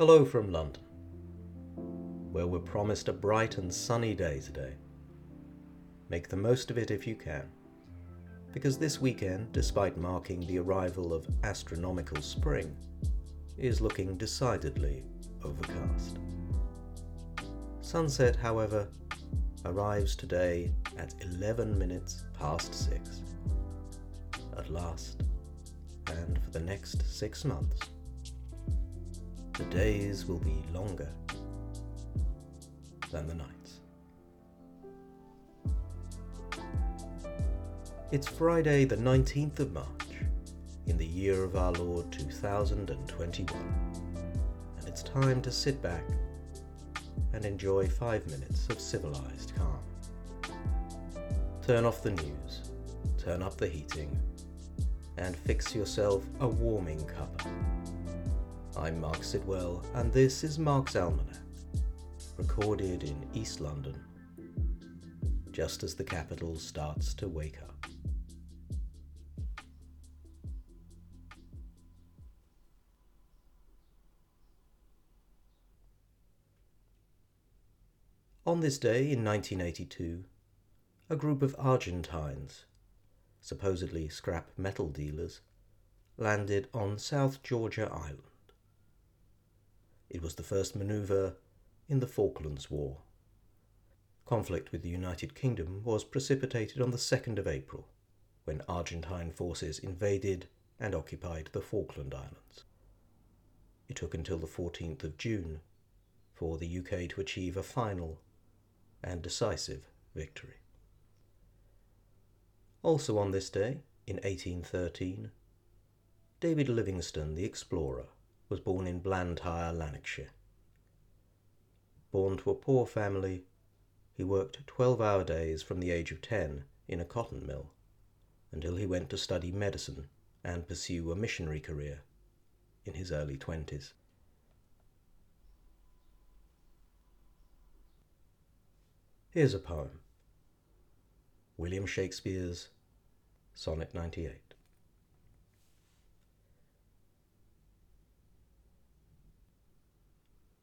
Hello from London, where we're promised a bright and sunny day today. Make the most of it if you can, because this weekend, despite marking the arrival of astronomical spring, is looking decidedly overcast. Sunset, however, arrives today at 11 minutes past 6. At last, and for the next six months, the days will be longer than the nights. It's Friday, the 19th of March, in the year of our Lord 2021, and it's time to sit back and enjoy five minutes of civilized calm. Turn off the news, turn up the heating, and fix yourself a warming cuppa. I'm Marc Sidwell, and this is Marc's Almanac, recorded in East London, just as the capital starts to wake up. On this day in 1982, a group of Argentines, supposedly scrap metal dealers, landed on South Georgia Island. It was the first manoeuvre in the Falklands War. Conflict with the United Kingdom was precipitated on the 2nd of April, when Argentine forces invaded and occupied the Falkland Islands. It took until the 14th of June for the UK to achieve a final and decisive victory. Also on this day, in 1813, David Livingstone the explorer was born in Blantyre, Lanarkshire. Born to a poor family, he worked 12 hour days from the age of 10 in a cotton mill until he went to study medicine and pursue a missionary career in his early 20s. Here's a poem William Shakespeare's Sonnet 98.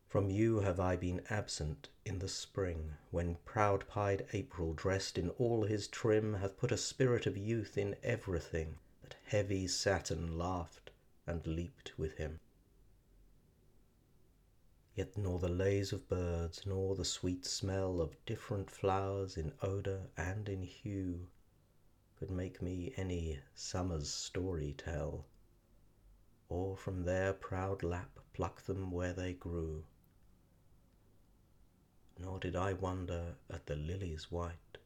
From you have I been absent in the spring, When proud pied April, dressed in all his trim, Hath put a spirit of youth in everything, That heavy Saturn laughed and leaped with him. Yet nor the lays of birds, nor the sweet smell Of different flowers in odour and in hue, Could make me any summer's story tell, Or from their proud lap pluck them where they grew. Nor did I wonder at the lilies white,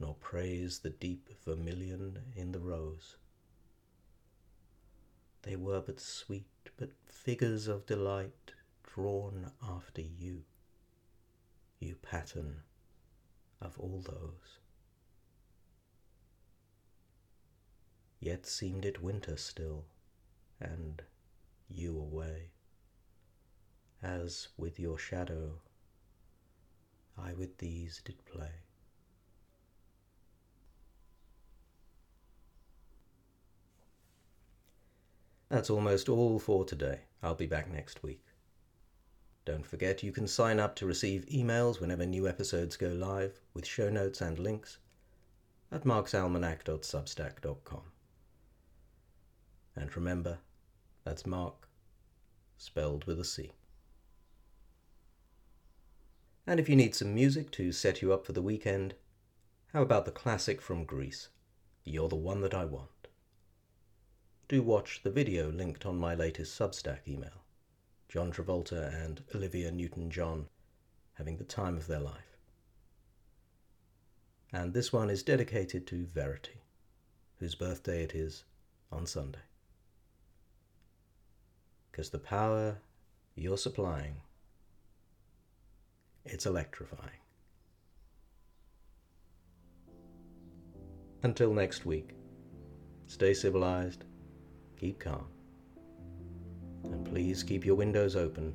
Nor praise the deep vermilion in the rose. They were but sweet, but figures of delight drawn after you, you pattern of all those. Yet seemed it winter still, and you away, as with your shadow I with these did play. That's almost all for today. I'll be back next week. Don't forget you can sign up to receive emails whenever new episodes go live with show notes and links at marcsalmanac.substack.com. And remember, that's Marc, spelled with a C. And if you need some music to set you up for the weekend, how about the classic from Grease, You're the One That I Want? do watch the video linked on my latest Substack email. John Travolta and Olivia Newton John having the time of their life. And this one is dedicated to Verity, whose birthday it is on Sunday. Because the power you're supplying, it's electrifying. Until next week, stay civilized keep calm, and please keep your windows open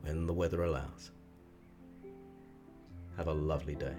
when the weather allows. Have a lovely day.